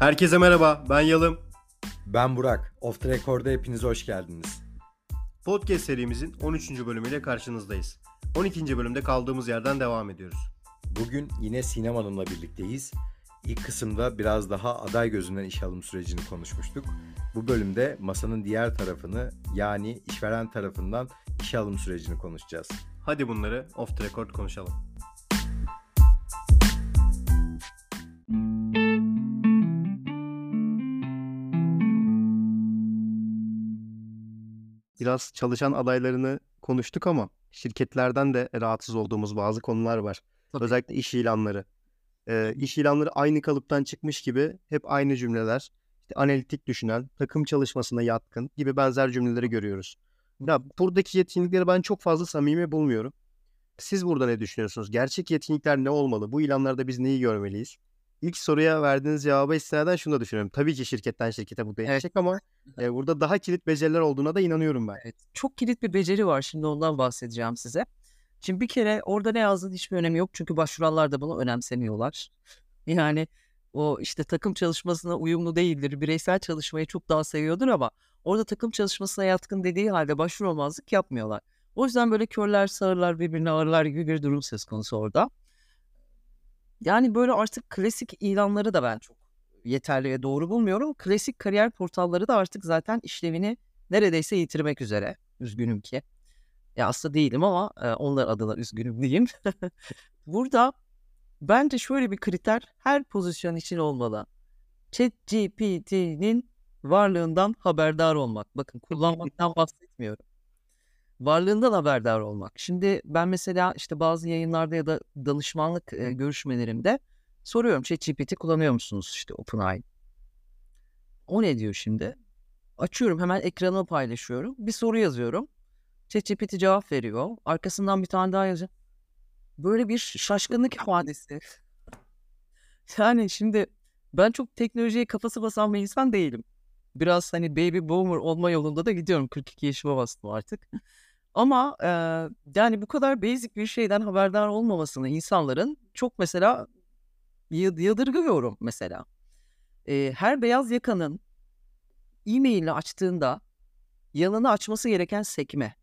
Herkese merhaba, ben Yalım. Ben Burak. Off the Record'a hepiniz hoş geldiniz. Podcast serimizin 13. bölümüyle karşınızdayız. 12. bölümde kaldığımız yerden devam ediyoruz. Bugün yine Sinem Hanım'la birlikteyiz. İlk kısımda biraz daha aday gözünden iş alım sürecini konuşmuştuk. Bu bölümde masanın diğer tarafını yani işveren tarafından iş alım sürecini konuşacağız. Hadi bunları off the record konuşalım. Biraz çalışan adaylarını konuştuk ama şirketlerden de rahatsız olduğumuz bazı konular var. Tabii. Özellikle iş ilanları. Ee, iş ilanları aynı kalıptan çıkmış gibi hep aynı cümleler. İşte analitik düşünen, takım çalışmasına yatkın gibi benzer cümleleri görüyoruz. Ya buradaki yetkinlikleri ben çok fazla samimi bulmuyorum. Siz burada ne düşünüyorsunuz? Gerçek yetkinlikler ne olmalı? Bu ilanlarda biz neyi görmeliyiz? İlk soruya verdiğiniz cevaba istinaden şunu da düşünüyorum. Tabii ki şirketten şirkete bu değişecek ama e, burada daha kilit beceriler olduğuna da inanıyorum ben. Evet. Çok kilit bir beceri var. Şimdi ondan bahsedeceğim size. Şimdi bir kere orada ne yazdığın hiçbir önemi yok. Çünkü başvuranlar da bunu önemsemiyorlar. Yani o işte takım çalışmasına uyumlu değildir. Bireysel çalışmayı çok daha seviyordur ama orada takım çalışmasına yatkın dediği halde başvurulmazlık yapmıyorlar. O yüzden böyle körler sağırlar birbirine ağırlar gibi bir durum söz konusu orada. Yani böyle artık klasik ilanları da ben çok yeterli ve doğru bulmuyorum. Klasik kariyer portalları da artık zaten işlevini neredeyse yitirmek üzere. Üzgünüm ki. Ya aslında değilim ama e, onlar adına üzgünüm diyeyim. Burada bence şöyle bir kriter her pozisyon için olmalı. ChatGPT'nin varlığından haberdar olmak. Bakın kullanmaktan bahsetmiyorum. Varlığından haberdar olmak. Şimdi ben mesela işte bazı yayınlarda ya da danışmanlık e, görüşmelerimde soruyorum ChatGPT kullanıyor musunuz işte OpenAI? O ne diyor şimdi? Açıyorum hemen ekranı paylaşıyorum. Bir soru yazıyorum. ChatGPT cevap veriyor. Arkasından bir tane daha yazıyor. Böyle bir şaşkınlık ifadesi. Yani şimdi ben çok teknolojiye kafası basan bir insan değilim. Biraz hani baby boomer olma yolunda da gidiyorum. 42 yaşıma bastım artık. Ama e, yani bu kadar basic bir şeyden haberdar olmamasını insanların çok mesela yadırgıyorum mesela. E, her beyaz yakanın e-mailini açtığında yanına açması gereken sekme.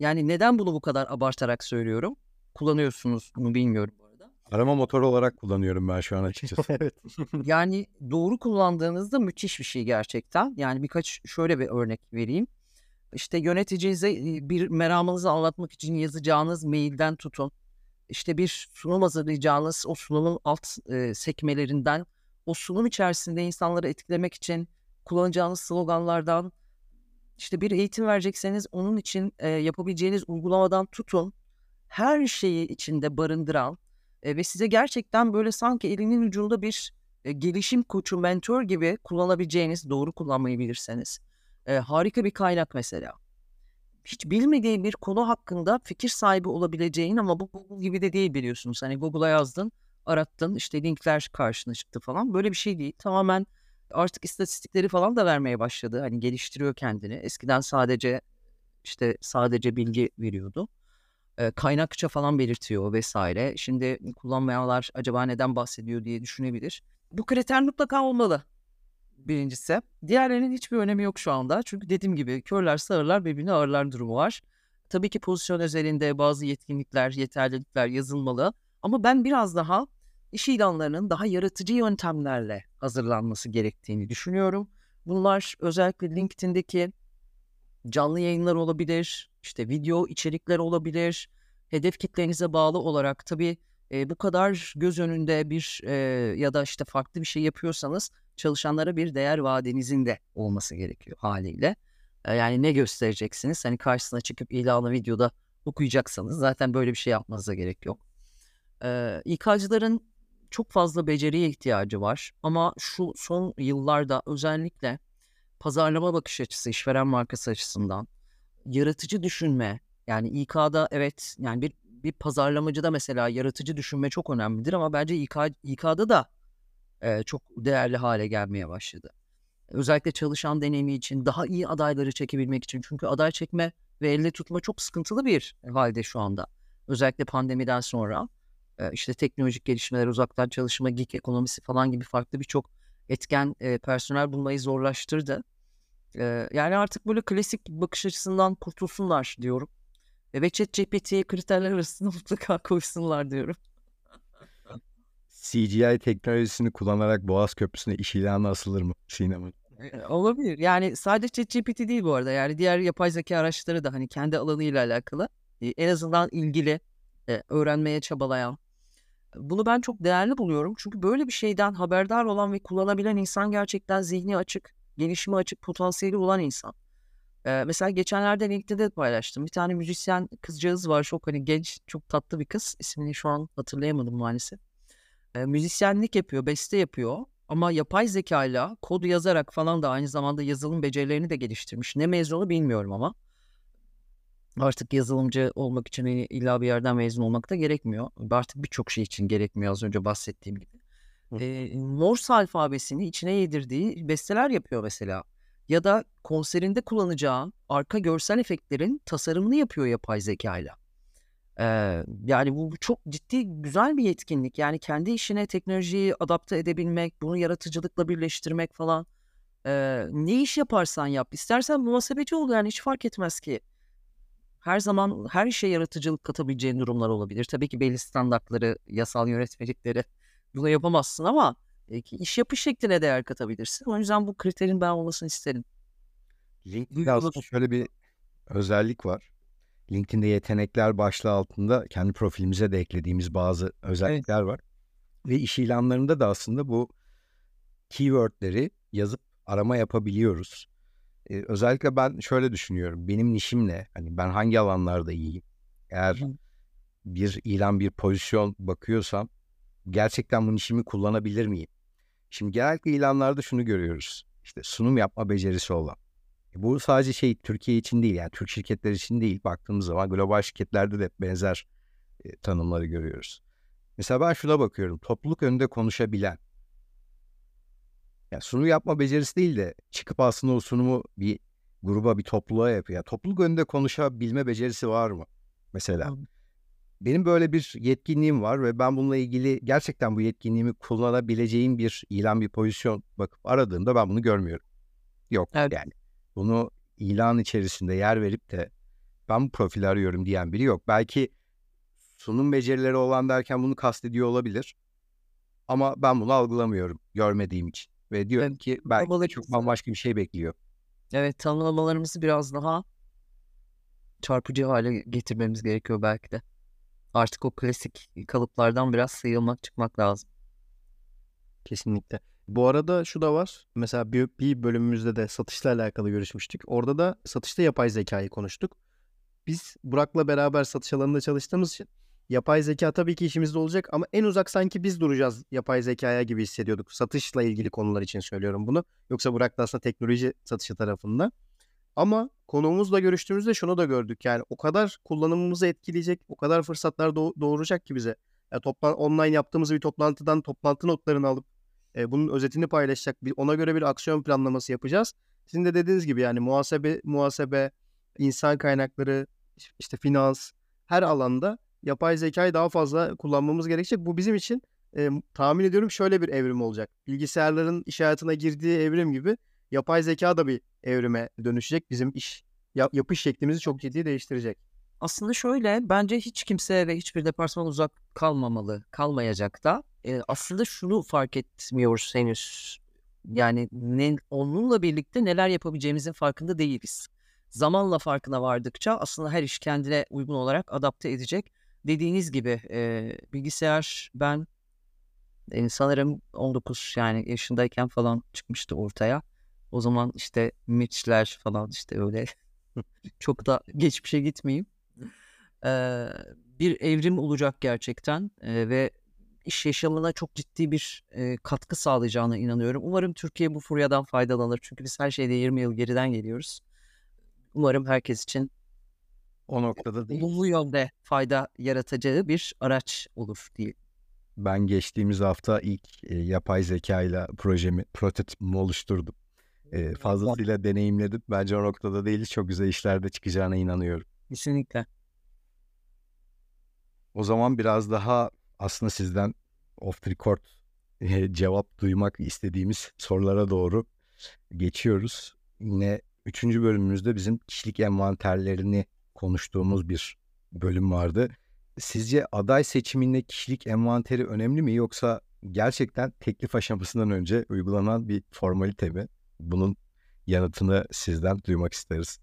Yani neden bunu bu kadar abartarak söylüyorum? Kullanıyorsunuz bunu bilmiyorum bu arada. Arama motoru olarak kullanıyorum ben şu an açıkçası. evet. Yani doğru kullandığınızda müthiş bir şey gerçekten. Yani birkaç şöyle bir örnek vereyim. İşte yöneticinize bir meramınızı anlatmak için yazacağınız mailden tutun. İşte bir sunum hazırlayacağınız o sunumun alt e, sekmelerinden, o sunum içerisinde insanları etkilemek için kullanacağınız sloganlardan, işte bir eğitim verecekseniz onun için e, yapabileceğiniz uygulamadan tutun. Her şeyi içinde barındıran e, ve size gerçekten böyle sanki elinin ucunda bir e, gelişim koçu, mentor gibi kullanabileceğiniz, doğru kullanmayı bilirseniz. E, harika bir kaynak mesela. Hiç bilmediğin bir konu hakkında fikir sahibi olabileceğin ama bu Google gibi de değil biliyorsunuz. Hani Google'a yazdın, arattın, işte linkler karşına çıktı falan. Böyle bir şey değil. Tamamen artık istatistikleri falan da vermeye başladı. Hani geliştiriyor kendini. Eskiden sadece işte sadece bilgi veriyordu. E, kaynakça falan belirtiyor vesaire. Şimdi kullanmayanlar acaba neden bahsediyor diye düşünebilir. Bu kriter mutlaka olmalı birincisi. Diğerlerinin hiçbir önemi yok şu anda. Çünkü dediğim gibi körler sağırlar birbirini ağırlar durumu var. Tabii ki pozisyon özelinde bazı yetkinlikler, yeterlilikler yazılmalı. Ama ben biraz daha iş ilanlarının daha yaratıcı yöntemlerle hazırlanması gerektiğini düşünüyorum. Bunlar özellikle LinkedIn'deki canlı yayınlar olabilir, işte video içerikler olabilir, hedef kitlenize bağlı olarak tabii e, bu kadar göz önünde bir e, ya da işte farklı bir şey yapıyorsanız çalışanlara bir değer vadenizin de olması gerekiyor haliyle. Yani ne göstereceksiniz? Hani karşısına çıkıp ilanı videoda okuyacaksanız zaten böyle bir şey yapmanıza gerek yok. E, İK'cıların çok fazla beceriye ihtiyacı var ama şu son yıllarda özellikle pazarlama bakış açısı, işveren markası açısından yaratıcı düşünme yani İK'da evet yani bir bir pazarlamacıda mesela yaratıcı düşünme çok önemlidir ama bence İK, İK'da da çok değerli hale gelmeye başladı. Özellikle çalışan deneyimi için daha iyi adayları çekebilmek için çünkü aday çekme ve elde tutma çok sıkıntılı bir halde şu anda. Özellikle pandemiden sonra işte teknolojik gelişmeler, uzaktan çalışma, gig ekonomisi falan gibi farklı birçok etken personel bulmayı zorlaştırdı. Yani artık böyle klasik bakış açısından kurtulsunlar diyorum. Ve ChatGPT'ye kriterler arasında mutlaka koysunlar diyorum. CGI teknolojisini kullanarak Boğaz Köprüsü'ne iş ilanı asılır mı sinema? E, Olabilir. Yani sadece ChatGPT değil bu arada. Yani diğer yapay zeka araçları da hani kendi alanıyla alakalı. e, En azından ilgili, e, öğrenmeye çabalayan. Bunu ben çok değerli buluyorum. Çünkü böyle bir şeyden haberdar olan ve kullanabilen insan gerçekten zihni açık, gelişime açık, potansiyeli olan insan. Mesela geçenlerde LinkedIn'de paylaştım. Bir tane müzisyen kızcağız var. Çok hani genç, çok tatlı bir kız. İsmini şu an hatırlayamadım maalesef. E, müzisyenlik yapıyor, beste yapıyor. Ama yapay zekayla kod yazarak falan da aynı zamanda yazılım becerilerini de geliştirmiş. Ne mezunu bilmiyorum ama. Artık yazılımcı olmak için hani illa bir yerden mezun olmak da gerekmiyor. Artık birçok şey için gerekmiyor az önce bahsettiğim gibi. Hı. E, Morse alfabesini içine yedirdiği besteler yapıyor mesela. Ya da konserinde kullanacağı arka görsel efektlerin tasarımını yapıyor yapay zekayla. Eee, yani bu çok ciddi güzel bir yetkinlik. Yani kendi işine teknolojiyi adapte edebilmek, bunu yaratıcılıkla birleştirmek falan. Eee, ne iş yaparsan yap. İstersen muhasebeci ol yani hiç fark etmez ki. Her zaman her işe yaratıcılık katabileceğin durumlar olabilir. Tabii ki belli standartları, yasal yönetmelikleri buna yapamazsın ama iş yapış şekline değer katabilirsin. O yüzden bu kriterin ben olmasını isterim. LinkedIn'de aslında şöyle bir özellik var. LinkedIn'de yetenekler başlığı altında kendi profilimize de eklediğimiz bazı özellikler var. Ve iş ilanlarında da aslında bu keywordleri yazıp arama yapabiliyoruz. Ee, özellikle ben şöyle düşünüyorum. Benim nişim ne? Hani ben hangi alanlarda iyiyim? Eğer bir ilan, bir pozisyon bakıyorsam gerçekten bu nişimi kullanabilir miyim? Şimdi genellikle ilanlarda şunu görüyoruz. İşte sunum yapma becerisi olan. E, Bu sadece şey Türkiye için değil yani Türk şirketler için değil. Baktığımız zaman global şirketlerde de benzer e, tanımları görüyoruz. Mesela ben şuna bakıyorum. Topluluk önünde konuşabilen. Yani sunum yapma becerisi değil de çıkıp aslında o sunumu bir gruba bir topluluğa yapıyor. Yani topluluk önünde konuşabilme becerisi var mı? Mesela. Hı. Benim böyle bir yetkinliğim var ve ben bununla ilgili gerçekten bu yetkinliğimi kullanabileceğim bir ilan bir pozisyon bakıp aradığımda ben bunu görmüyorum. Yok Evet. yani. Bunu ilan içerisinde yer verip de ben bu profili arıyorum diyen biri yok. Belki sunum becerileri olan derken bunu kastediyor olabilir. Ama ben bunu algılamıyorum görmediğim için. Ve diyorum Evet, ki belki de çok bambaşka bir şey bekliyor. Evet, tanımlamalarımızı biraz daha çarpıcı hale getirmemiz gerekiyor belki de. Artık o klasik kalıplardan biraz sıyrılmak, çıkmak lazım. Kesinlikle. Bu arada şu da var. Mesela bir, bir bölümümüzde de satışla alakalı görüşmüştük. Orada da satışta yapay zekayı konuştuk. Biz Burak'la beraber satış alanında çalıştığımız için yapay zeka tabii ki işimizde olacak ama en uzak sanki biz duracağız yapay zekaya gibi hissediyorduk. Satışla ilgili konular için söylüyorum bunu. Yoksa Burak da aslında teknoloji satışı tarafında. Ama konuğumuzla görüştüğümüzde şunu da gördük. Yani o kadar kullanımımızı etkileyecek, o kadar fırsatlar doğ- doğuracak ki bize. Ya toplan online yaptığımız bir toplantıdan toplantı notlarını alıp e, bunun özetini paylaşacak. Bir, ona göre bir aksiyon planlaması yapacağız. Sizin de dediğiniz gibi yani muhasebe, muhasebe, insan kaynakları, işte finans her alanda yapay zekayı daha fazla kullanmamız gerekecek. Bu bizim için e, tahmin ediyorum şöyle bir evrim olacak. Bilgisayarların iş hayatına girdiği evrim gibi yapay zeka da bir evrime dönüşecek. Bizim iş ya- yapış şeklimizi çok ciddi değiştirecek. Aslında şöyle, bence hiç kimse ve hiçbir departman uzak kalmamalı, kalmayacak da. Aslında şunu fark etmiyoruz henüz. Yani ne, onunla birlikte neler yapabileceğimizin farkında değiliz. Zamanla farkına vardıkça aslında her iş kendine uygun olarak adapte edecek. Dediğiniz gibi e, bilgisayar ben e, sanırım 19 yani yaşındayken falan çıkmıştı ortaya. O zaman işte Mitch'ler falan işte öyle çok da geçmişe gitmeyeyim. Ee, bir evrim olacak gerçekten Ee, ve iş yaşamına çok ciddi bir e, katkı sağlayacağına inanıyorum. Umarım Türkiye bu furyadan faydalanır. Çünkü biz her şeyde 20 yıl geriden geliyoruz. Umarım herkes için O noktada değil. olumlu yönde fayda yaratacağı bir araç olur diye. Ben geçtiğimiz hafta ilk e, yapay zeka ile projemi, prototipimi oluşturdum. E, fazlasıyla deneyimledim. Bence o noktada değiliz. Çok güzel işlerde çıkacağına inanıyorum. Kesinlikle. O zaman biraz daha aslında sizden off the record cevap duymak istediğimiz sorulara doğru geçiyoruz. Yine üçüncü bölümümüzde bizim kişilik envanterlerini konuştuğumuz bir bölüm vardı. Sizce aday seçiminde kişilik envanteri önemli mi yoksa gerçekten teklif aşamasından önce uygulanan bir formalite mi? Bunun yanıtını sizden duymak isteriz.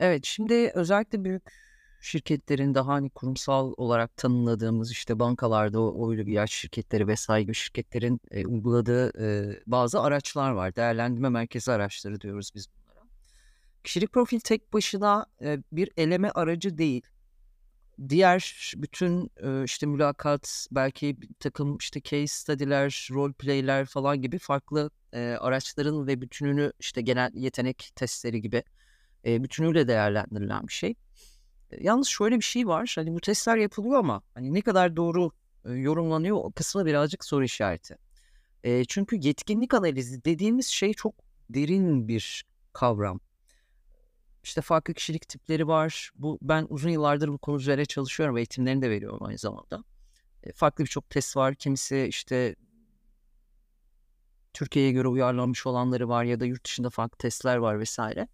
Evet, şimdi özellikle büyük şirketlerin daha hani kurumsal olarak tanımladığımız işte bankalarda o oil ilaç şirketleri vesaire gibi şirketlerin e, uyguladığı e, bazı araçlar var. Değerlendirme merkezi araçları diyoruz biz bunlara. Kişilik profil tek başına e, bir eleme aracı değil. Diğer bütün e, işte mülakat, belki bir takım işte case study'ler, role play'ler falan gibi farklı e, araçların ve bütününü işte genel yetenek testleri gibi e, bütünüyle değerlendirilen bir şey. Yalnız şöyle bir şey var. Hani bu testler yapılıyor ama hani ne kadar doğru e, yorumlanıyor o kısmı birazcık soru işareti. E, çünkü yetkinlik analizi dediğimiz şey çok derin bir kavram. İşte farklı kişilik tipleri var. Bu ben uzun yıllardır bu konu üzerine çalışıyorum. Eğitimlerini de veriyorum aynı zamanda. E, farklı birçok test var. Kimisi işte Türkiye'ye göre uyarlanmış olanları var ya da yurt dışında farklı testler var vesaire.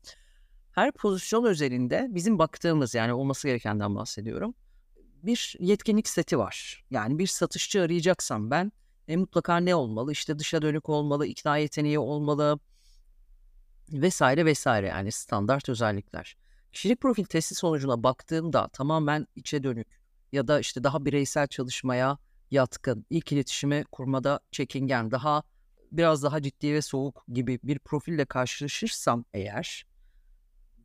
Her pozisyon özelinde bizim baktığımız yani olması gerekenden bahsediyorum. Bir yetkinlik seti var. Yani bir satışçı arayacaksam ben e, mutlaka ne olmalı? İşte dışa dönük olmalı, ikna yeteneği olmalı vesaire vesaire yani standart özellikler. Kişilik profil testi sonucuna baktığımda tamamen içe dönük ya da işte daha bireysel çalışmaya yatkın, ilk iletişimi kurmada çekingen, daha biraz daha ciddi ve soğuk gibi bir profille karşılaşırsam eğer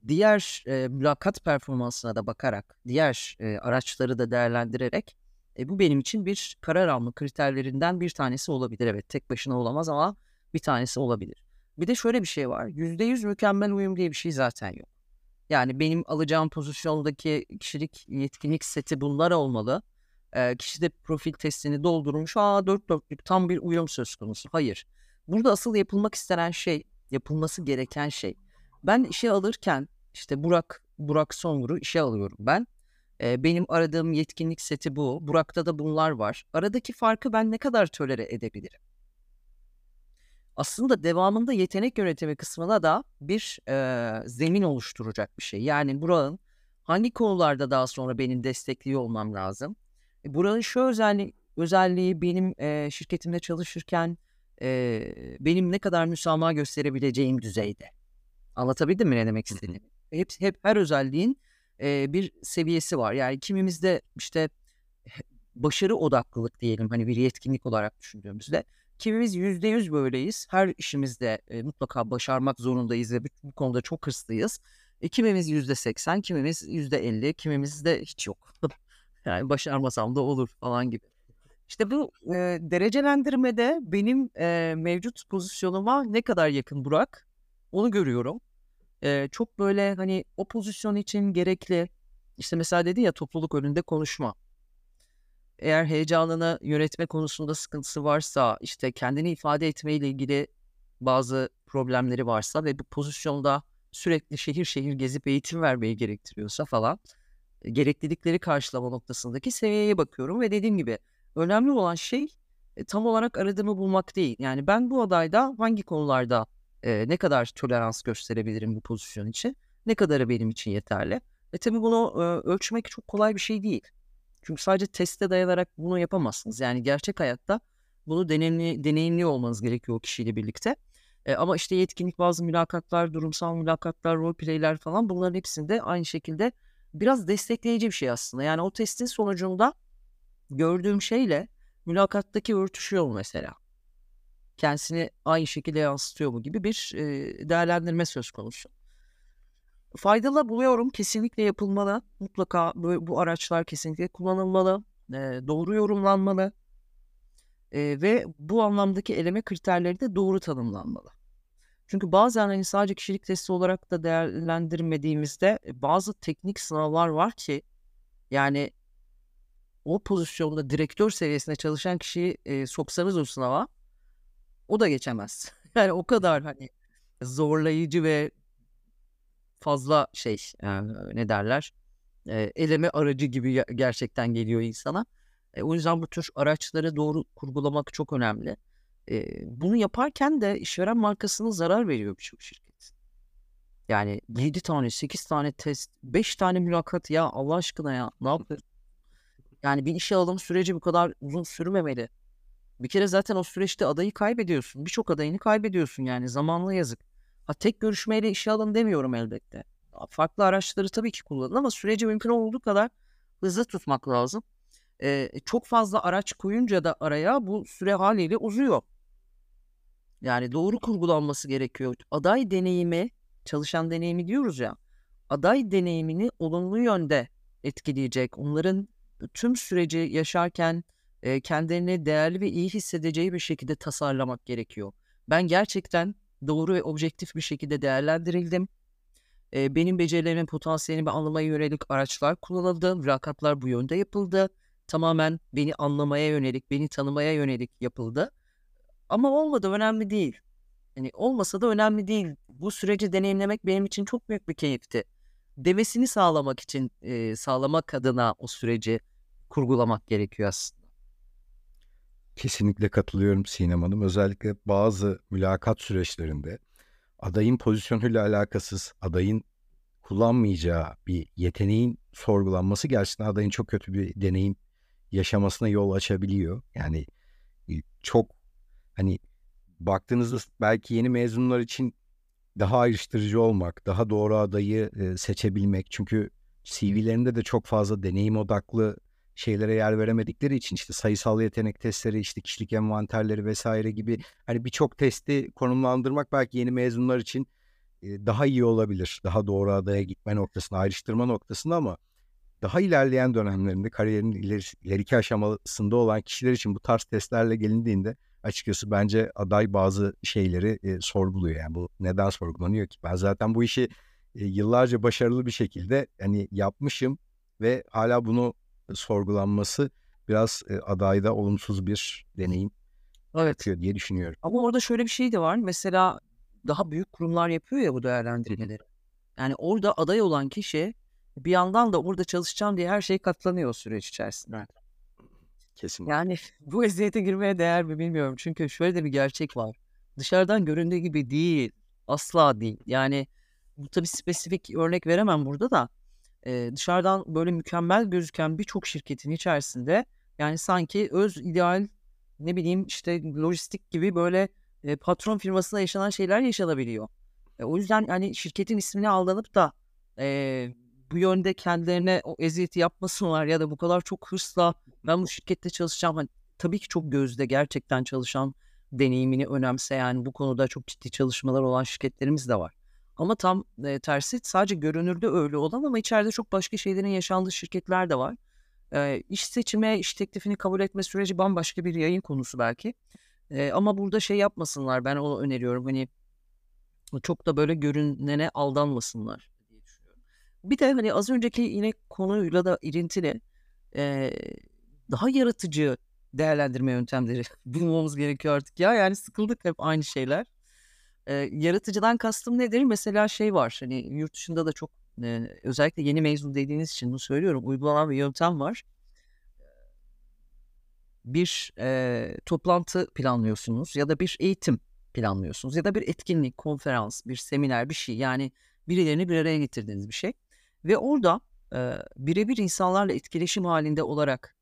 diğer e, mülakat performansına da bakarak, diğer e, araçları da değerlendirerek e, bu benim için bir karar alma kriterlerinden bir tanesi olabilir. Evet tek başına olamaz ama bir tanesi olabilir. Bir de şöyle bir şey var. %100 mükemmel uyum diye bir şey zaten yok. Yani benim alacağım pozisyondaki kişilik yetkinlik seti bunlar olmalı. E, kişi de profil testini doldurmuş. Aa dört dörtlük tam bir uyum söz konusu. Hayır. Burada asıl yapılmak istenen şey, yapılması gereken şey. Ben işe alırken işte Burak Burak Songur'u işe alıyorum ben. E, benim aradığım yetkinlik seti bu. Burak'ta da bunlar var. Aradaki farkı ben ne kadar tolere edebilirim? Aslında devamında yetenek yönetimi kısmına da bir e, zemin oluşturacak bir şey. Yani Burak'ın hangi konularda daha sonra benim destekliyor olmam lazım? E, Burak'ın şu özelliği, özelliği benim e, şirketimde çalışırken e, benim ne kadar müsamaha gösterebileceğim düzeyde. Anlatabildim mi ne demek istediğimi? Hep, hep her özelliğin e, bir seviyesi var. Yani kimimizde işte başarı odaklılık diyelim hani bir yetkinlik olarak düşündüğümüzde. Kimimiz yüzde yüz böyleyiz. Her işimizde e, mutlaka başarmak zorundayız ve bu konuda çok hırslıyız. E, kimimiz yüzde seksen, kimimiz yüzde elli, kimimiz de hiç yok. yani başarmasam da olur falan gibi. İşte bu e, derecelendirmede benim e, mevcut pozisyonuma ne kadar yakın Burak onu görüyorum. E, çok böyle hani o pozisyon için gerekli işte mesela dedi ya topluluk önünde konuşma. Eğer heyecanını yönetme konusunda sıkıntısı varsa işte kendini ifade etmeyle ilgili bazı problemleri varsa ve bu pozisyonda sürekli şehir şehir gezip eğitim vermeyi gerektiriyorsa falan gereklilikleri karşılama noktasındaki seviyeye bakıyorum ve dediğim gibi önemli olan şey e, tam olarak aradığımı bulmak değil. Yani ben bu adayda hangi konularda e, ne kadar tolerans gösterebilirim bu pozisyon için? Ne kadarı benim için yeterli? E tabi bunu e, ölçmek çok kolay bir şey değil. Çünkü sadece teste dayanarak bunu yapamazsınız. Yani gerçek hayatta bunu deneyimli, deneyimli olmanız gerekiyor o kişiyle birlikte. E, ama işte yetkinlik bazı mülakatlar, durumsal mülakatlar, role play'ler falan bunların hepsinde aynı şekilde biraz destekleyici bir şey aslında. Yani o testin sonucunda gördüğüm şeyle mülakattaki örtüşüyor mu mesela? Kendisini aynı şekilde yansıtıyor mu gibi bir e, değerlendirme söz konusu. Faydalı buluyorum. Kesinlikle yapılmalı. Mutlaka bu, bu araçlar kesinlikle kullanılmalı. E, doğru yorumlanmalı. E, ve bu anlamdaki eleme kriterleri de doğru tanımlanmalı. Çünkü bazen hani sadece kişilik testi olarak da değerlendirmediğimizde bazı teknik sınavlar var ki yani o pozisyonda direktör seviyesinde çalışan kişiyi e, soksanız o sınava o da geçemez. Yani o kadar hani zorlayıcı ve fazla şey yani ne derler e, eleme aracı gibi gerçekten geliyor insana. E, o yüzden bu tür araçları doğru kurgulamak çok önemli. E, bunu yaparken de işveren markasına zarar veriyor birçok şirket. Yani 7 tane, 8 tane test, 5 tane mülakat ya Allah aşkına ya ne yapıyorsun? Yani bir işe alım süreci bu kadar uzun sürmemeli. Bir kere zaten o süreçte adayı kaybediyorsun. Birçok adayını kaybediyorsun yani zamanla yazık. Ha tek görüşmeyle işe alın demiyorum elbette. Farklı araçları tabii ki kullanın ama süreci mümkün olduğu kadar hızlı tutmak lazım. Ee, çok fazla araç koyunca da araya bu süre haliyle uzuyor. Yani doğru kurgulanması gerekiyor. Aday deneyimi, çalışan deneyimi diyoruz ya. Aday deneyimini olumlu yönde etkileyecek. Onların tüm süreci yaşarken e, kendilerini değerli ve iyi hissedeceği bir şekilde tasarlamak gerekiyor. Ben gerçekten doğru ve objektif bir şekilde değerlendirildim. E, benim becerilerimin potansiyelini anlamaya yönelik araçlar kullanıldı. Mülakatlar bu yönde yapıldı. Tamamen beni anlamaya yönelik, beni tanımaya yönelik yapıldı. Ama olmadı önemli değil. Yani olmasa da önemli değil. Bu süreci deneyimlemek benim için çok büyük bir keyifti. Demesini sağlamak için, e, sağlamak adına o süreci kurgulamak gerekiyor aslında. Kesinlikle katılıyorum Sinem Hanım. Özellikle bazı mülakat süreçlerinde adayın pozisyonuyla alakasız, adayın kullanmayacağı bir yeteneğin sorgulanması gerçekten adayın çok kötü bir deneyim yaşamasına yol açabiliyor. Yani çok hani baktığınızda belki yeni mezunlar için daha ayrıştırıcı olmak, daha doğru adayı e, seçebilmek. Çünkü CV'lerinde de çok fazla deneyim odaklı şeylere yer veremedikleri için işte sayısal yetenek testleri, işte kişilik envanterleri vesaire gibi hani birçok testi konumlandırmak belki yeni mezunlar için daha iyi olabilir. Daha doğru adaya gitme noktasında, ayrıştırma noktasında ama daha ilerleyen dönemlerinde kariyerin ileri, ileriki aşamasında olan kişiler için bu tarz testlerle gelindiğinde açıkçası bence aday bazı şeyleri e, sorguluyor. Yani bu neden sorgulanıyor ki? Ben zaten bu işi e, yıllarca başarılı bir şekilde hani yapmışım ve hala bunu sorgulanması biraz e, adayda olumsuz bir deneyim Evet. diye düşünüyorum. Ama orada şöyle bir şey de var. Mesela daha büyük kurumlar yapıyor ya bu değerlendirmeleri. Yani orada aday olan kişi bir yandan da orada çalışacağım diye her şey katlanıyor o süreç içerisinde. Evet. Kesinlikle. Yani bu eziyete girmeye değer mi bilmiyorum. Çünkü şöyle de bir gerçek var. Dışarıdan göründüğü gibi değil. Asla değil. Yani bu tabii spesifik örnek veremem burada da e, dışarıdan böyle mükemmel gözüken birçok şirketin içerisinde yani sanki öz ideal ne bileyim işte lojistik gibi böyle e, patron firmasında yaşanan şeyler yaşanabiliyor. E, o yüzden yani şirketin ismini aldanıp da e, bu yönde kendilerine o eziyeti yapmasınlar ya da bu kadar çok hırsla ben bu şirkette çalışacağım. Hani, tabii ki çok gözde gerçekten çalışan deneyimini önemseyen bu konuda çok ciddi çalışmalar olan şirketlerimiz de var. Ama tam e, tersi sadece görünürde öyle olan ama içeride çok başka şeylerin yaşandığı şirketler de var. E, iş seçimi, iş teklifini kabul etme süreci bambaşka bir yayın konusu belki. E, ama burada şey yapmasınlar ben onu öneriyorum. Hani çok da böyle görünene aldanmasınlar diye düşünüyorum. Bir de hani az önceki yine konuyla da irintili e, daha yaratıcı değerlendirme yöntemleri bulmamız gerekiyor artık ya. Yani sıkıldık hep aynı şeyler. E, yaratıcıdan kastım nedir? Mesela şey var hani yurt dışında da çok e, özellikle yeni mezun dediğiniz için bunu söylüyorum. Uygulanan bir yöntem var. Bir e, toplantı planlıyorsunuz ya da bir eğitim planlıyorsunuz ya da bir etkinlik, konferans, bir seminer bir şey yani birilerini bir araya getirdiğiniz bir şey. Ve orada e, birebir insanlarla etkileşim halinde olarak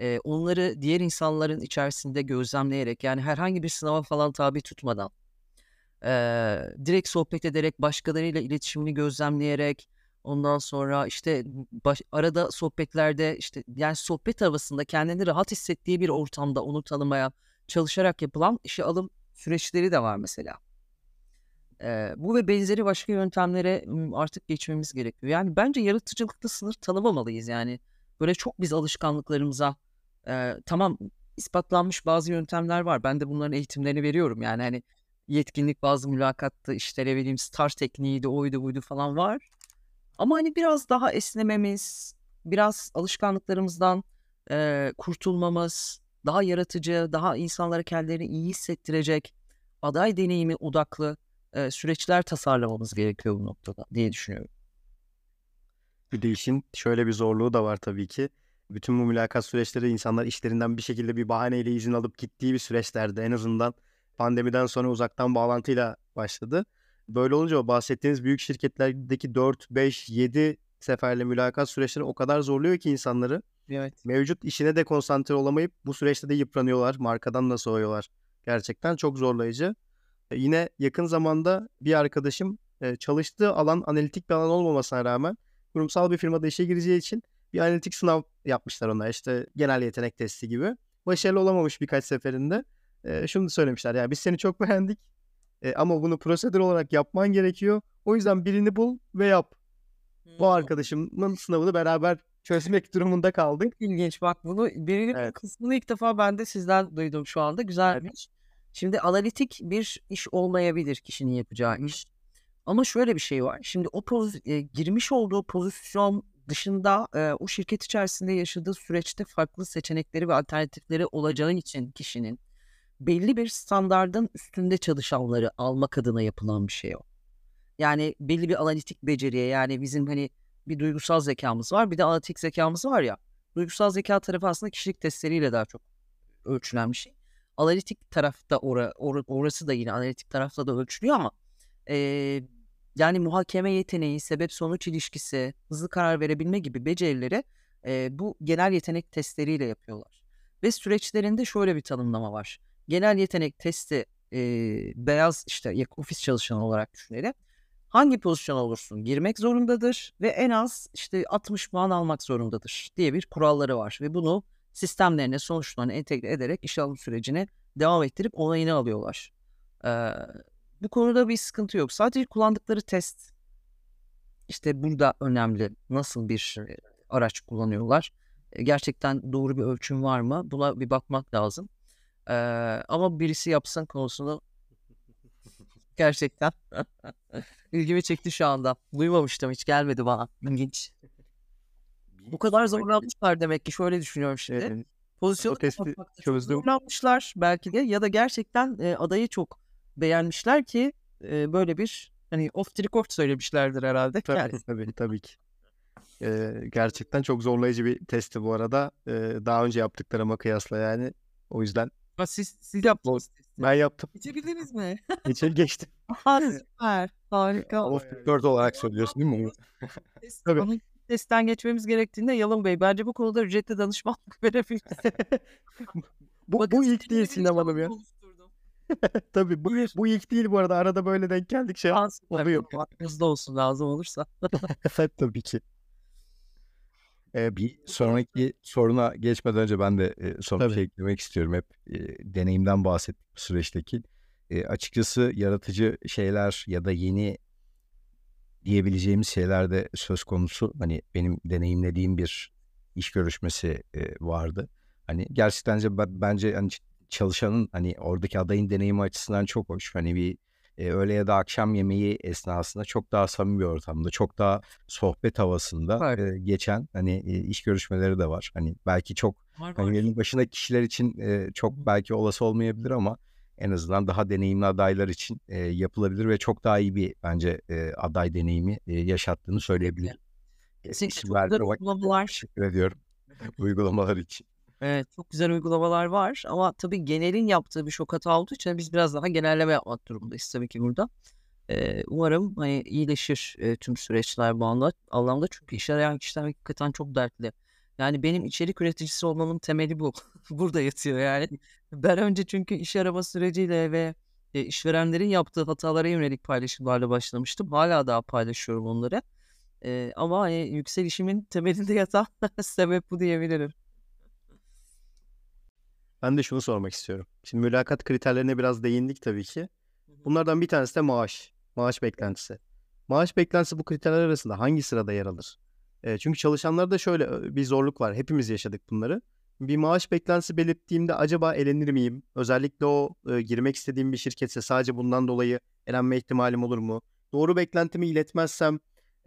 e, onları diğer insanların içerisinde gözlemleyerek yani herhangi bir sınava falan tabi tutmadan e, direkt sohbet ederek başkalarıyla iletişimini gözlemleyerek ondan sonra işte baş, arada sohbetlerde işte yani sohbet havasında kendini rahat hissettiği bir ortamda onu tanımaya çalışarak yapılan işe alım süreçleri de var mesela. E, bu ve benzeri başka yöntemlere artık geçmemiz gerekiyor. Yani bence yaratıcılıkta sınır tanımamalıyız yani. Böyle çok biz alışkanlıklarımıza e, tamam ispatlanmış bazı yöntemler var. Ben de bunların eğitimlerini veriyorum. Yani hani yetkinlik bazı mülakatta işte ne bileyim star tekniğiydi oydu buydu falan var. Ama hani biraz daha esnememiz, biraz alışkanlıklarımızdan e, kurtulmamız, daha yaratıcı, daha insanlara kendilerini iyi hissettirecek, aday deneyimi odaklı e, süreçler tasarlamamız gerekiyor bu noktada diye düşünüyorum. Bir de işin şöyle bir zorluğu da var tabii ki. Bütün bu mülakat süreçleri insanlar işlerinden bir şekilde bir bahaneyle izin alıp gittiği bir süreçlerde en azından pandemiden sonra uzaktan bağlantıyla başladı. Böyle olunca bahsettiğiniz büyük şirketlerdeki 4, 5, 7 seferle mülakat süreçleri o kadar zorluyor ki insanları. Evet. Mevcut işine de konsantre olamayıp bu süreçte de yıpranıyorlar. Markadan da soğuyorlar. Gerçekten çok zorlayıcı. E, yine yakın zamanda bir arkadaşım e, çalıştığı alan analitik bir alan olmamasına rağmen kurumsal bir firmada işe gireceği için bir analitik sınav yapmışlar ona. İşte genel yetenek testi gibi. Başarılı olamamış birkaç seferinde. E, şunu söylemişler. Yani biz seni çok beğendik. E, ama bunu prosedür olarak yapman gerekiyor. O yüzden birini bul ve yap. Bu arkadaşımın sınavını beraber çözmek durumunda kaldık. İlginç bak bunu birinin Evet. kısmını ilk defa ben de sizden duydum şu anda. Güzelmiş. Şimdi analitik bir iş olmayabilir kişinin yapacağı iş. Ama şöyle bir şey var. Şimdi o poz, e, girmiş olduğu pozisyon dışında e, o şirket içerisinde yaşadığı süreçte farklı seçenekleri ve alternatifleri olacağı için kişinin belli bir standardın üstünde çalışanları almak adına yapılan bir şey o. Yani belli bir analitik beceriye yani bizim hani bir duygusal zekamız var bir de analitik zekamız var ya. Duygusal zeka tarafı aslında kişilik testleriyle daha çok ölçülen bir şey. Analitik tarafta ora, ora- orası da yine analitik tarafta da ölçülüyor ama eee, yani muhakeme yeteneği, sebep sonuç ilişkisi, hızlı karar verebilme gibi becerileri eee, bu genel yetenek testleriyle yapıyorlar. Ve süreçlerinde şöyle bir tanımlama var. Genel yetenek testi eee, beyaz işte yak- ofis çalışanı olarak düşünelim. Hangi pozisyon olursun girmek zorundadır ve en az işte 60 puan almak zorundadır diye bir kuralları var ve bunu sistemlerine sonuçlarına entegre ederek iş alım sürecini devam ettirip onayını alıyorlar. Ee, bu konuda bir sıkıntı yok. Sadece kullandıkları test işte burada önemli. Nasıl bir e, araç kullanıyorlar? E, Gerçekten doğru bir ölçüm var mı? Buna bir bakmak lazım. Ee, ama birisi yapsın konusunu gerçekten ilgimi çekti şu anda. Duymamıştım hiç gelmedi bana. İlginç. Bu kadar zorlanmışlar demek ki şöyle düşünüyorum şimdi. Ee, Pozisyonu testi çözdüm. zorlanmışlar belki de ya da gerçekten e, adayı çok beğenmişler ki e, böyle bir hani off the record söylemişlerdir herhalde. Tabii Yani tabii, tabii ki. Ee, gerçekten çok zorlayıcı bir testti bu arada. Ee, daha önce yaptıklarıma kıyasla yani. O yüzden Ha, siz, siz yaptınız ben yaptım. Geçebildiniz mi? İçeri geçtim. Aha süper. Harika. Off record olarak söylüyorsun değil mi? Test- Tabii. Ama testten geçmemiz gerektiğinde Yalın Bey bence bu konuda ücretli danışmanlık verebiliriz. Bu, Bakın bu ilk değil de bir Sinem Hanım ya. Tabii bu, bu ilk değil bu arada. Arada böyle denk geldik şey. Şans oluyor. Aklınızda olsun lazım olursa. tabii ki. Ee, Bir sonraki soruna geçmeden önce ben de e, son bir şey eklemek istiyorum. Hep e, deneyimden bahsettik bu süreçteki. E, açıkçası yaratıcı şeyler ya da yeni diyebileceğimiz şeyler de söz konusu. Hani benim deneyimlediğim bir iş görüşmesi e, vardı. Hani gerçekten bence hani çalışanın hani oradaki adayın deneyimi açısından çok hoş. Hani bir e, öğle ya da akşam yemeği esnasında çok daha samimi bir ortamda, çok daha sohbet havasında e, geçen hani e, iş görüşmeleri de var. Hani belki çok Var hani elin başındaki kişiler için e, çok belki olası olmayabilir ama en azından daha deneyimli adaylar için e, yapılabilir ve çok daha iyi bir bence e, aday deneyimi e, yaşattığını söyleyebilirim. Kesinlikle çok uygulamalar. Teşekkür ediyorum uygulamalar için. Evet çok güzel uygulamalar var ama tabii genelin yaptığı bir şok hata olduğu için biz biraz daha genelleme yapmak durumundayız tabii ki burada. Ee, umarım hani iyileşir e, tüm süreçler bu anda, anlamda çünkü iş arayan kişiler hakikaten çok dertli. Yani benim içerik üreticisi olmamın temeli bu. Burada yatıyor yani. Ben önce çünkü iş arama süreciyle ve e, işverenlerin yaptığı hatalara yönelik paylaşımlarla başlamıştım. Hala daha paylaşıyorum onları. Ee, ama hani yükselişimin temelinde yatan sebep bu diyebilirim. Ben de şunu sormak istiyorum. Şimdi mülakat kriterlerine biraz değindik tabii ki. Bunlardan bir tanesi de maaş. Maaş beklentisi. Maaş beklentisi bu kriterler arasında hangi sırada yer alır? E, çünkü çalışanlarda şöyle bir zorluk var. Hepimiz yaşadık bunları. Bir maaş beklentisi belirttiğimde acaba elenir miyim? Özellikle o e, girmek istediğim bir şirketse sadece bundan dolayı elenme ihtimalim olur mu? Doğru beklentimi iletmezsem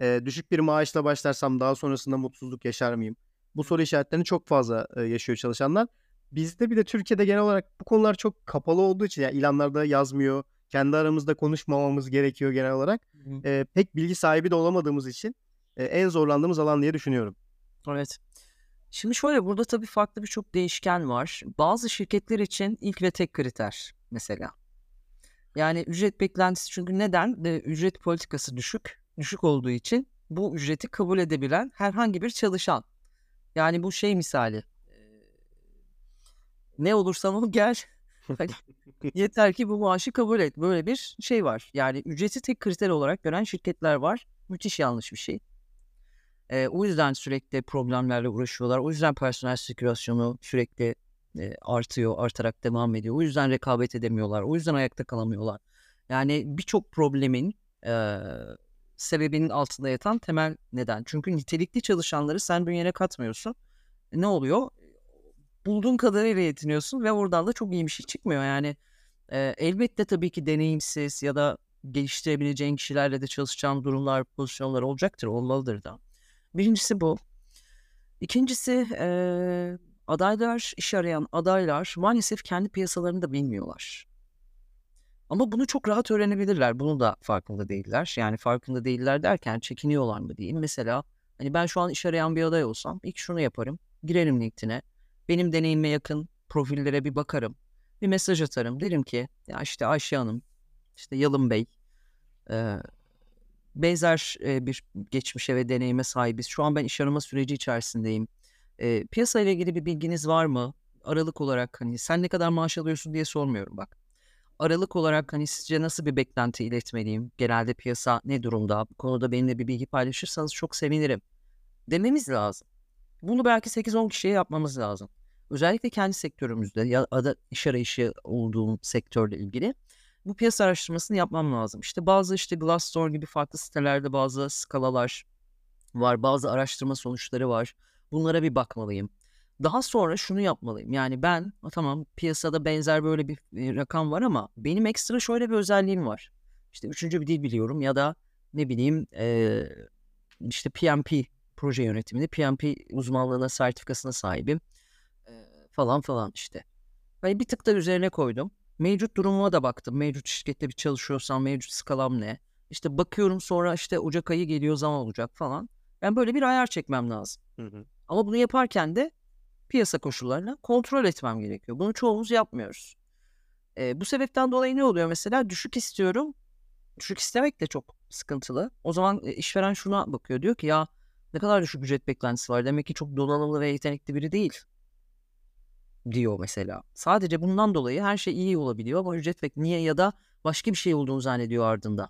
e, düşük bir maaşla başlarsam daha sonrasında mutsuzluk yaşar mıyım? Bu soru işaretlerini çok fazla e, yaşıyor çalışanlar. Bizde bir de Türkiye'de genel olarak bu konular çok kapalı olduğu için yani ilanlarda yazmıyor. Kendi aramızda konuşmamamız gerekiyor genel olarak. E, pek bilgi sahibi de olamadığımız için e, en zorlandığımız alan diye düşünüyorum. Evet. Şimdi şöyle burada tabii farklı birçok değişken var. Bazı şirketler için ilk ve tek kriter mesela. Yani ücret beklentisi çünkü neden? E, ücret politikası düşük. Düşük olduğu için bu ücreti kabul edebilen herhangi bir çalışan. Yani bu şey misali. Ne olursan ol gel. Hani yeter ki bu maaşı kabul et. Böyle bir şey var. Yani ücreti tek kriter olarak gören şirketler var. Müthiş yanlış bir şey. E, o yüzden sürekli problemlerle uğraşıyorlar. O yüzden personel sirkülasyonu sürekli e, artıyor, artarak devam ediyor. O yüzden rekabet edemiyorlar. O yüzden ayakta kalamıyorlar. Yani birçok problemin e, sebebinin altında yatan temel neden. Çünkü nitelikli çalışanları sen bünyene katmıyorsun. E, ne oluyor? Bulduğun kadarıyla yetiniyorsun ve oradan da çok iyi bir şey çıkmıyor. Yani e, elbette tabii ki deneyimsiz ya da geliştirebileceğin kişilerle de çalışacağın durumlar, pozisyonlar olacaktır, olmalıdır da. Birincisi bu. İkincisi e, adaylar, iş arayan adaylar maalesef kendi piyasalarını da bilmiyorlar. Ama bunu çok rahat öğrenebilirler. Bunu da farkında değiller. Yani farkında değiller derken çekiniyorlar mı diyeyim. Mesela hani ben şu an iş arayan bir aday olsam ilk şunu yaparım. Girerim LinkedIn'e. Benim deneyime yakın profillere bir bakarım. Bir mesaj atarım. Derim ki ya işte Ayşe Hanım, işte Yalın Bey, e, benzer bir geçmişe ve deneyime sahibiz. Şu an ben iş arama süreci içerisindeyim. E, piyasa ile ilgili bir bilginiz var mı? Aralık olarak hani sen ne kadar maaş alıyorsun diye sormuyorum bak. Aralık olarak hani sizce nasıl bir beklenti iletmeliyim? Genelde piyasa ne durumda? Bu konuda benimle bir bilgi paylaşırsanız çok sevinirim. Dememiz lazım. Bunu belki 8-10 kişiye yapmamız lazım. Özellikle kendi sektörümüzde ya da iş arayışı olduğum sektörle ilgili bu piyasa araştırmasını yapmam lazım. İşte bazı işte Glassdoor gibi farklı sitelerde bazı skalalar var, bazı araştırma sonuçları var. Bunlara bir bakmalıyım. Daha sonra şunu yapmalıyım. Yani ben tamam piyasada benzer böyle bir e, rakam var ama benim ekstra şöyle bir özelliğim var. İşte üçüncü bir dil biliyorum ya da ne bileyim e, işte PMP proje yönetiminde PMP uzmanlığına sertifikasına sahibim e, falan falan işte. Hani bir tık da üzerine koydum. Mevcut durumuma da baktım. Mevcut şirkette bir çalışıyorsam mevcut skalam ne? İşte bakıyorum sonra işte Ocak ayı geliyor zaman olacak falan. Ben böyle bir ayar çekmem lazım. Hı hı. Ama bunu yaparken de piyasa koşullarını kontrol etmem gerekiyor. Bunu çoğumuz yapmıyoruz. E, bu sebepten dolayı ne oluyor mesela? Düşük istiyorum. Düşük istemek de çok sıkıntılı. O zaman işveren şuna bakıyor. Diyor ki ya ne kadar düşük ücret beklentisi var. Demek ki çok donanımlı ve yetenekli biri değil diyor mesela. Sadece bundan dolayı her şey iyi olabiliyor ama ücret ve niye ya da başka bir şey olduğunu zannediyor ardında.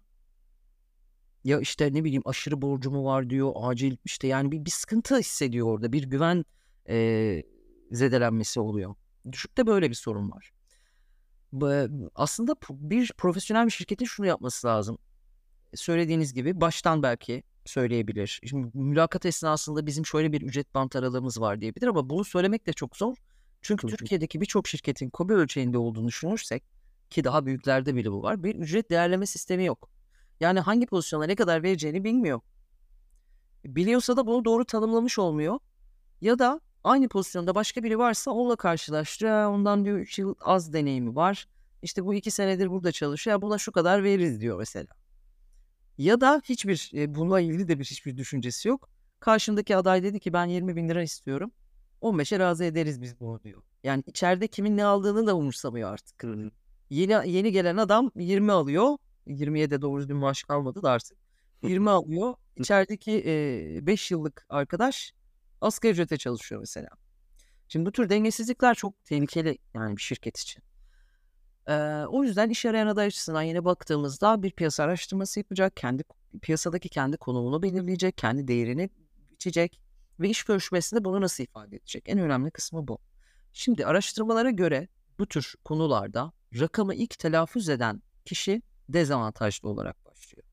Ya işte ne bileyim aşırı borcu mu var diyor acil işte yani bir, bir sıkıntı hissediyor orada bir güven e, zedelenmesi oluyor. Düşükte böyle bir sorun var. Aslında bir profesyonel bir şirketin şunu yapması lazım. Söylediğiniz gibi baştan belki söyleyebilir. Şimdi mülakat esnasında bizim şöyle bir ücret bant aralığımız var diyebilir ama bunu söylemek de çok zor. Çünkü. Türkiye'deki birçok şirketin KOBİ ölçeğinde olduğunu düşünürsek ki daha büyüklerde bile bu var. Bir ücret değerleme sistemi yok. Yani hangi pozisyona ne kadar vereceğini bilmiyor. Biliyorsa da bunu doğru tanımlamış olmuyor. Ya da aynı pozisyonda başka biri varsa onunla karşılaştırıyor. "Ya Ondan diyor 3 yıl az deneyimi var. İşte bu 2 senedir burada çalışıyor. Buna şu kadar veririz diyor mesela. Ya da hiçbir e, bununla ilgili de bir hiçbir düşüncesi yok. Karşımdaki aday dedi ki ben 20 bin lira istiyorum. 15'e razı ederiz biz bunu diyor. Yani içeride kimin ne aldığını da umursamıyor artık. Yeni yeni gelen adam 20 alıyor. 20'ye de doğru düzgün maaş kalmadı da artık. 20 alıyor. İçerideki 5 yıllık arkadaş asgari ücrete çalışıyor mesela. Şimdi bu tür dengesizlikler çok tehlikeli yani bir şirket için. Ee, o yüzden iş arayan aday açısından yine baktığımızda bir piyasa araştırması yapacak. Kendi piyasadaki kendi konumunu belirleyecek. Kendi değerini biçecek. Ve iş görüşmesinde bunu nasıl ifade edecek? En önemli kısmı bu. Şimdi araştırmalara göre bu tür konularda rakamı ilk telaffuz eden kişi dezavantajlı olarak başlıyor.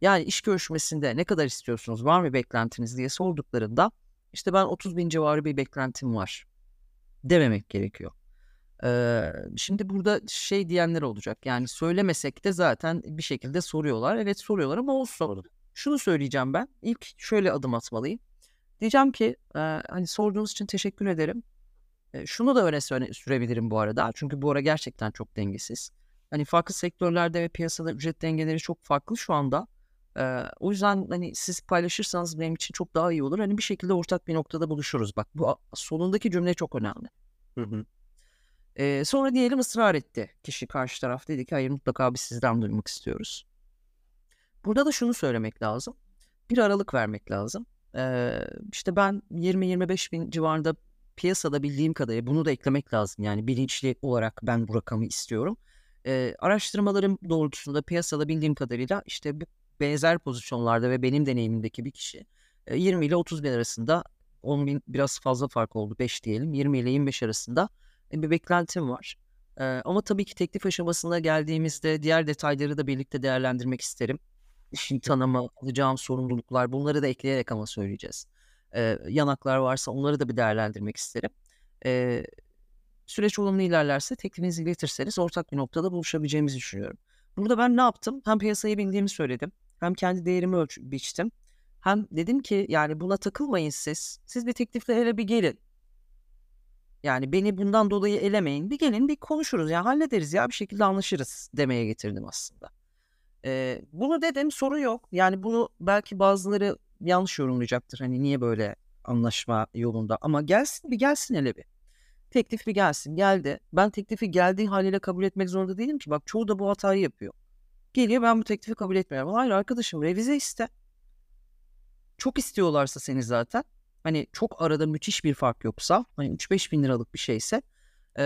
Yani iş görüşmesinde ne kadar istiyorsunuz, var mı beklentiniz diye sorduklarında işte ben 30 bin civarı bir beklentim var dememek gerekiyor. Ee, şimdi burada şey diyenler olacak. Yani söylemesek de zaten bir şekilde soruyorlar. Evet soruyorlar ama olsun. Şunu söyleyeceğim ben. İlk şöyle adım atmalıyım. Diyeceğim ki e, hani sorduğunuz için teşekkür ederim. E, şunu da öne sürebilirim bu arada. Çünkü bu ara gerçekten çok dengesiz. Hani farklı sektörlerde ve piyasada ücret dengeleri çok farklı şu anda. Ee, o yüzden hani siz paylaşırsanız benim için çok daha iyi olur. Hani bir şekilde ortak bir noktada buluşuruz. Bak bu solundaki cümle çok önemli. Hı hı. Ee, sonra diyelim ısrar etti. Kişi karşı taraf dedi ki hayır mutlaka biz sizden duymak istiyoruz. Burada da şunu söylemek lazım. Bir aralık vermek lazım. Ee, işte ben 20-25 bin civarında piyasada bildiğim kadarıyla bunu da eklemek lazım. Yani bilinçli olarak ben bu rakamı istiyorum. Ee, araştırmalarım doğrultusunda piyasada bildiğim kadarıyla işte benzer pozisyonlarda ve benim deneyimimdeki bir kişi e, 20 ile 30 bin arasında 10 bin biraz fazla fark oldu 5 diyelim 20 ile 25 arasında e, bir beklentim var. Ee, ama tabii ki teklif aşamasına geldiğimizde diğer detayları da birlikte değerlendirmek isterim. İşin tanımı, alacağım sorumluluklar bunları da ekleyerek ama söyleyeceğiz. Ee, yanaklar varsa onları da bir değerlendirmek isterim. Ee, süreç olumlu ilerlerse teklifinizi iletirseniz ortak bir noktada buluşabileceğimizi düşünüyorum. Burada ben ne yaptım? Hem piyasayı bildiğimi söyledim. Hem kendi değerimi ölç biçtim. Hem dedim ki yani buna takılmayın siz. Siz bir teklifle hele bir gelin. Yani beni bundan dolayı elemeyin. Bir gelin bir konuşuruz. Yani hallederiz ya bir şekilde anlaşırız demeye getirdim aslında. Ee, bunu dedim soru yok. Yani bunu belki bazıları yanlış yorumlayacaktır. Hani niye böyle anlaşma yolunda. Ama gelsin bir gelsin hele bir. Teklif bir gelsin. Geldi. Ben teklifi geldiği haliyle kabul etmek zorunda değilim ki. Bak çoğu da bu hatayı yapıyor. Geliyor ben bu teklifi kabul etmiyorum. Hayır arkadaşım revize iste. Çok istiyorlarsa seni zaten. Hani çok arada müthiş bir fark yoksa. Hani 3-5 bin liralık bir şeyse. E,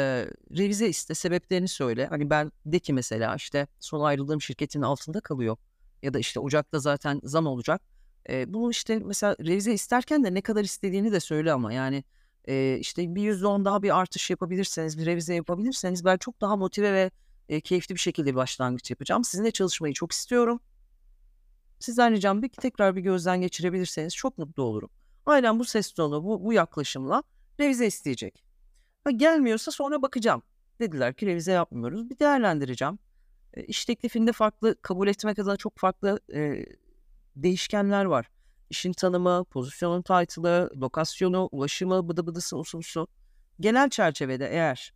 revize iste. Sebeplerini söyle. Hani ben de ki mesela işte son ayrıldığım şirketin altında kalıyor. Ya da işte Ocak'ta zaten zam olacak. E, bunu işte mesela revize isterken de ne kadar istediğini de söyle ama yani e, işte bir %10 daha bir artış yapabilirseniz, bir revize yapabilirseniz ben çok daha motive ve e, keyifli bir şekilde bir başlangıç yapacağım. Sizinle çalışmayı çok istiyorum. Sizden ricam bir tekrar bir gözden geçirebilirseniz çok mutlu olurum. Aynen bu ses tonu, bu, bu yaklaşımla revize isteyecek. Ha, gelmiyorsa sonra bakacağım. Dediler ki revize yapmıyoruz. Bir değerlendireceğim. E, iş teklifinde farklı kabul etmek adına çok farklı e, değişkenler var. İşin tanımı, pozisyonun title'ı, lokasyonu, ulaşımı, bıdı bıdısı, usulsu. Genel çerçevede eğer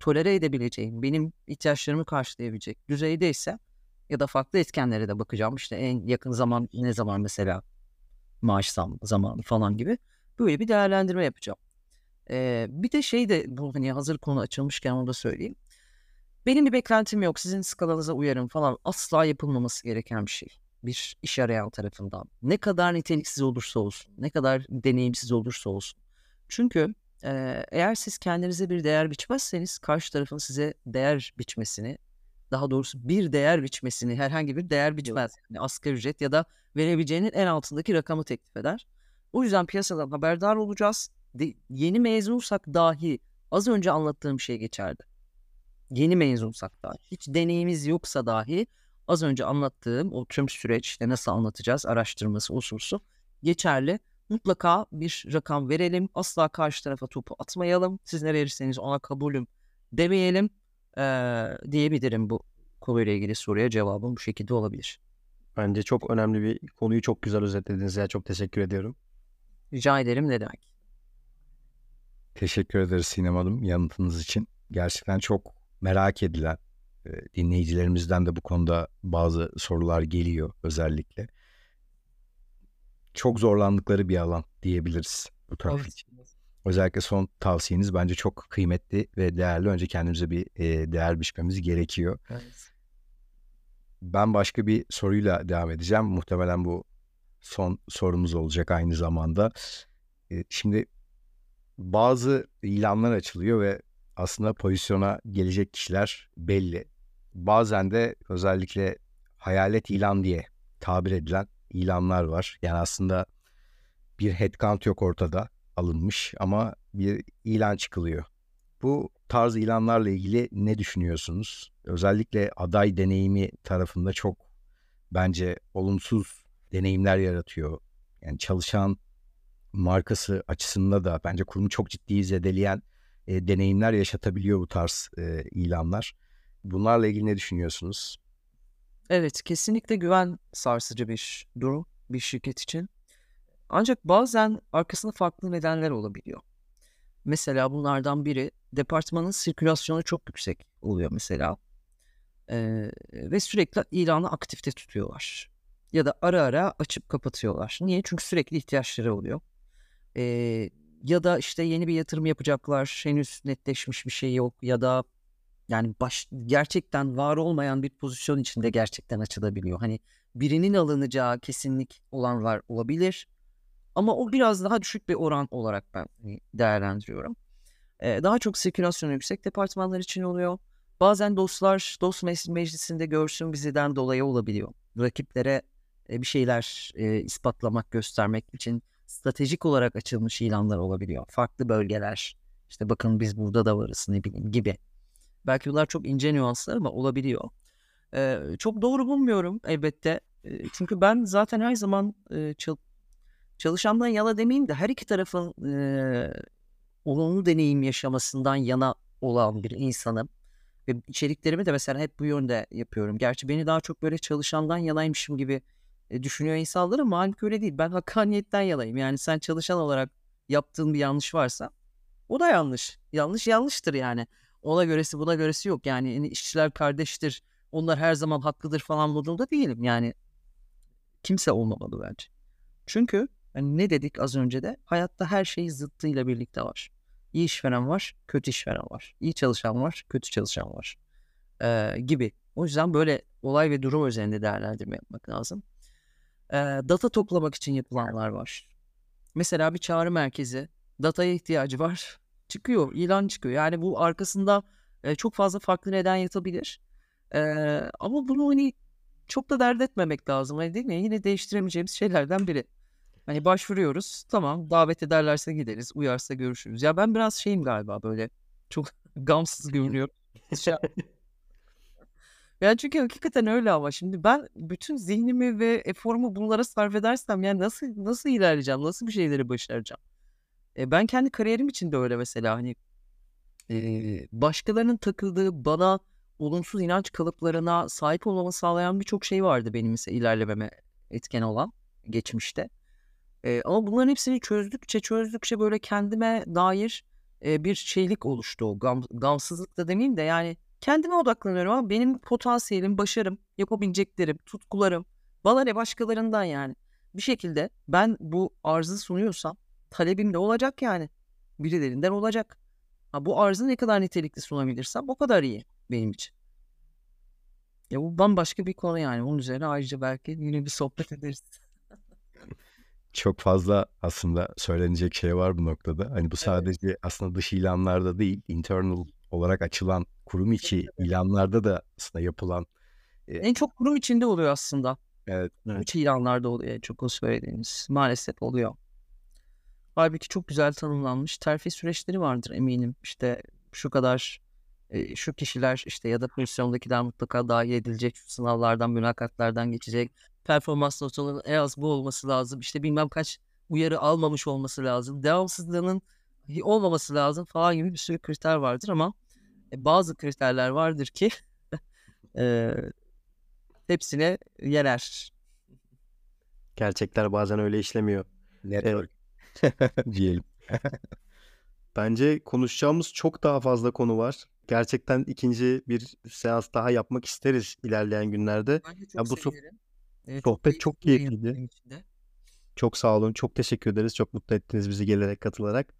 tolere edebileceğim, benim ihtiyaçlarımı karşılayabilecek düzeydeyse ya da farklı etkenlere de bakacağım. İşte en yakın zaman ne zaman mesela maaş zam zamanı falan gibi böyle bir değerlendirme yapacağım. Ee, bir de şey de bu hani hazır konu açılmışken onu da söyleyeyim. Benim bir beklentim yok. Sizin skalanıza uyarım falan asla yapılmaması gereken bir şey. Bir iş arayan tarafından. Ne kadar niteliksiz olursa olsun, ne kadar deneyimsiz olursa olsun. Çünkü eğer siz kendinize bir değer biçmezseniz karşı tarafın size değer biçmesini, daha doğrusu bir değer biçmesini herhangi bir değer biçmez. Yani asgari ücret ya da verebileceğinin en altındaki rakamı teklif eder. O yüzden piyasadan haberdar olacağız. De, yeni mezunsak dahi az önce anlattığım şey geçerdi. Yeni mezunsak dahi, hiç deneyimiz yoksa dahi az önce anlattığım o tüm süreç işte nasıl anlatacağız araştırması usulsu geçerli. Mutlaka bir rakam verelim. Asla karşı tarafa topu atmayalım. Siz ne verirseniz ona kabulüm demeyelim ee, diyebilirim bu konuyla ilgili soruya cevabım bu şekilde olabilir. Bence çok önemli bir konuyu çok güzel özetlediniz ya. Çok teşekkür ediyorum. Rica ederim ne demek. Teşekkür ederiz Sinem Hanım yanıtınız için. Gerçekten çok merak edilen e, dinleyicilerimizden de bu konuda bazı sorular geliyor özellikle. Çok zorlandıkları bir alan diyebiliriz bu taraf Evet. için. Özellikle son tavsiyeniz bence çok kıymetli ve değerli. Önce kendimize bir e, değer biçmemiz gerekiyor. Evet. Ben başka bir soruyla devam edeceğim. Muhtemelen bu son sorumuz olacak aynı zamanda. E, Şimdi bazı ilanlar açılıyor ve aslında pozisyona gelecek kişiler belli. Bazen de özellikle hayalet ilan diye tabir edilen ilanlar var. Yani aslında bir headcount yok ortada alınmış ama bir ilan çıkılıyor. Bu tarz ilanlarla ilgili ne düşünüyorsunuz? Özellikle aday deneyimi tarafında çok bence olumsuz deneyimler yaratıyor. Yani çalışan markası açısında da bence kurumu çok ciddi zedeleyen e, deneyimler yaşatabiliyor bu tarz e, ilanlar. Bunlarla ilgili ne düşünüyorsunuz? Evet, kesinlikle güven sarsıcı bir durum bir şirket için. Ancak bazen arkasında farklı nedenler olabiliyor. Mesela bunlardan biri departmanın sirkülasyonu çok yüksek oluyor mesela. Ee, ve sürekli ilanı aktifte tutuyorlar. Ya da ara ara açıp kapatıyorlar. Niye? Çünkü sürekli ihtiyaçları oluyor. Ee, ya da işte yeni bir yatırım yapacaklar. Henüz netleşmiş bir şey yok. Ya da yani baş, gerçekten var olmayan bir pozisyon içinde gerçekten açılabiliyor. Hani birinin alınacağı kesinlik olanlar olabilir. Ama o biraz daha düşük bir oran olarak ben hani, değerlendiriyorum. Ee, daha çok sirkülasyonu yüksek departmanlar için oluyor. Bazen dostlar dost meclisinde görsün bizden dolayı olabiliyor. Rakiplere e, bir şeyler e, ispatlamak, göstermek için stratejik olarak açılmış ilanlar olabiliyor. Farklı bölgeler, işte bakın biz burada da varız ne bileyim gibi. Belki bunlar çok ince nüanslar ama olabiliyor. Ee, çok doğru bulmuyorum elbette. Çünkü ben zaten her zaman e, çalışandan yana demeyeyim de her iki tarafın e, olumlu deneyim yaşamasından yana olan bir insanım. Ve içeriklerimi de mesela hep bu yönde yapıyorum. Gerçi beni daha çok böyle çalışandan yanaymışım gibi e, düşünüyor insanlar ama halbuki öyle değil. Ben hakkaniyetten yanayım. Yani sen çalışan olarak yaptığın bir yanlış varsa o da yanlış. Yanlış yanlıştır yani. Ona göresi buna göresi yok. Yani hani işçiler kardeştir. Onlar her zaman haklıdır falan modunda değilim. Yani kimse olmamalı bence. Çünkü hani ne dedik az önce de hayatta her şey zıttıyla birlikte var. İyi işveren var, kötü işveren var. İyi çalışan var, kötü çalışan var. Ee, gibi. O yüzden böyle olay ve durum üzerinde değerlendirme yapmak lazım. Ee, data toplamak için yapılanlar var. Mesela bir çağrı merkezi dataya ihtiyacı var. Çıkıyor, ilan çıkıyor. Yani bu arkasında e, çok fazla farklı neden yatabilir. Ee, ama bunu hani çok da dert etmemek lazım. Hani değil mi? Yine değiştiremeyeceğimiz şeylerden biri. Hani başvuruyoruz. Tamam davet ederlerse gideriz. Uyarsa görüşürüz. Ya ben biraz şeyim galiba böyle. Çok gamsız görünüyorum. Şey- yani çünkü hakikaten öyle ama şimdi ben bütün zihnimi ve eforumu bunlara sarf edersem yani nasıl nasıl ilerleyeceğim? Nasıl bir şeyleri başaracağım? E, ben kendi kariyerim için de öyle mesela hani e, başkalarının takıldığı bana olumsuz inanç kalıplarına sahip olmamı sağlayan birçok şey vardı benim mesela ilerlememe etken olan geçmişte. E, ama bunların hepsini çözdükçe çözdükçe böyle kendime dair e, bir şeylik oluştu o gam, gamsızlık da demeyeyim de yani kendime odaklanıyorum ama benim potansiyelim, başarım, yapabileceklerim, tutkularım bana ne başkalarından yani. Bir şekilde ben bu arzı sunuyorsam talebim de olacak yani. Birilerinden olacak. Ha, bu arzı ne kadar nitelikli sunabilirsem o kadar iyi benim için. Ya bu bambaşka bir konu yani. Onun üzerine ayrıca belki yine bir sohbet ederiz. Çok fazla aslında söylenecek şey var bu noktada. Hani bu sadece aslında dış ilanlarda değil, internal olarak açılan kurum içi ilanlarda da aslında yapılan En çok kurum içinde oluyor aslında. evet, Evet. İç ilanlarda oluyor en çok o söylediğiniz. Maalesef oluyor. Halbuki çok güzel tanımlanmış terfi süreçleri vardır eminim. İşte şu kadar e, şu kişiler işte ya da pozisyondakiler mutlaka dahil edilecek. Şu sınavlardan, mülakatlardan geçecek. Performans notalarının en az bu olması lazım. İşte bilmem kaç uyarı almamış olması lazım. Devamsızlığının olmaması lazım falan gibi bir sürü kriter vardır ama e, bazı kriterler vardır ki e, hepsine yener. Gerçekler bazen öyle işlemiyor. network diyelim. Bence konuşacağımız çok daha fazla konu var. Gerçekten ikinci bir seans daha yapmak isteriz ilerleyen günlerde. Ben de çok Ya bu sevinirim. Ee, sohbet çok keyifliydi. Çok sağ olun. Çok teşekkür ederiz. Çok mutlu ettiniz bizi gelerek katılarak.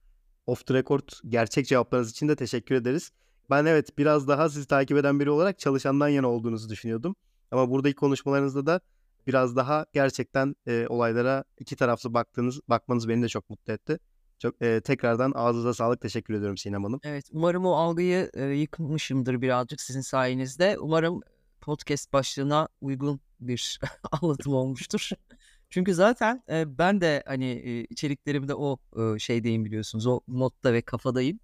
Off the record gerçek cevaplarınız için de teşekkür ederiz. Ben evet biraz daha sizi takip eden biri olarak çalışandan yana olduğunuzu düşünüyordum. Ama buradaki konuşmalarınızda da biraz daha gerçekten e, olaylara iki taraflı baktığınız bakmanız beni de çok mutlu etti. Çok e, tekrardan ağzınıza sağlık. Teşekkür ediyorum Sinem Hanım. Evet, umarım o algıyı e, yıkmışımdır birazcık sizin sayenizde. Umarım podcast başlığına uygun bir anlatım olmuştur. Çünkü zaten e, ben de hani e, içeriklerimde o e, şeydeyim biliyorsunuz. O modda ve kafadayım.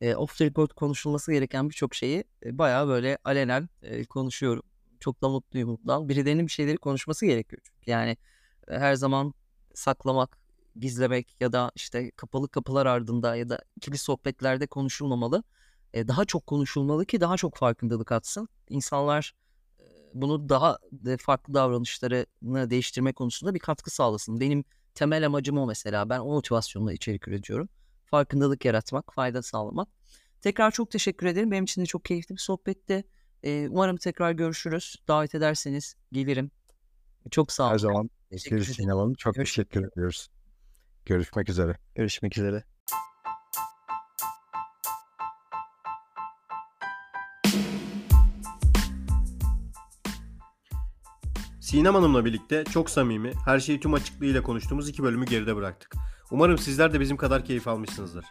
E, off the record konuşulması gereken birçok şeyi e, bayağı böyle alenen e, konuşuyorum. Çok da mutluyum bundan. Birilerinin bir şeyleri konuşması gerekiyor çünkü. Yani e, her zaman saklamak, gizlemek ya da işte kapalı kapılar ardında ya da ikili sohbetlerde konuşulmamalı. E, daha çok konuşulmalı ki daha çok farkındalık atsın. İnsanlar bunu daha de farklı davranışlarını değiştirme konusunda bir katkı sağlasın. Benim temel amacım o mesela. Ben o motivasyonla içerik üretiyorum. Farkındalık yaratmak, fayda sağlamak. Tekrar çok teşekkür ederim. Benim için de çok keyifli bir sohbetti. E, umarım tekrar görüşürüz. Davet ederseniz gelirim. Çok sağ Her olun. zaman Teşekkür ederim. Çok teşekkür ediyoruz. Görüşmek üzere. Görüşmek üzere. Sinem Hanım'la birlikte çok samimi, her şeyi tüm açıklığıyla konuştuğumuz iki bölümü geride bıraktık. Umarım sizler de bizim kadar keyif almışsınızdır.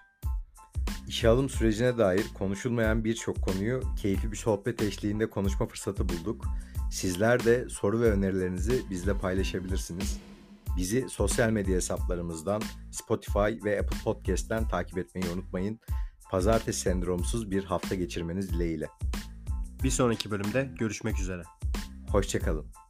İşe alım sürecine dair konuşulmayan birçok konuyu keyifli bir sohbet eşliğinde konuşma fırsatı bulduk. Sizler de soru ve önerilerinizi bizle paylaşabilirsiniz. Bizi sosyal medya hesaplarımızdan Spotify ve Apple Podcast'ten takip etmeyi unutmayın. Pazartesi sendromsuz bir hafta geçirmeniz dileğiyle. Bir sonraki bölümde görüşmek üzere. Hoşçakalın.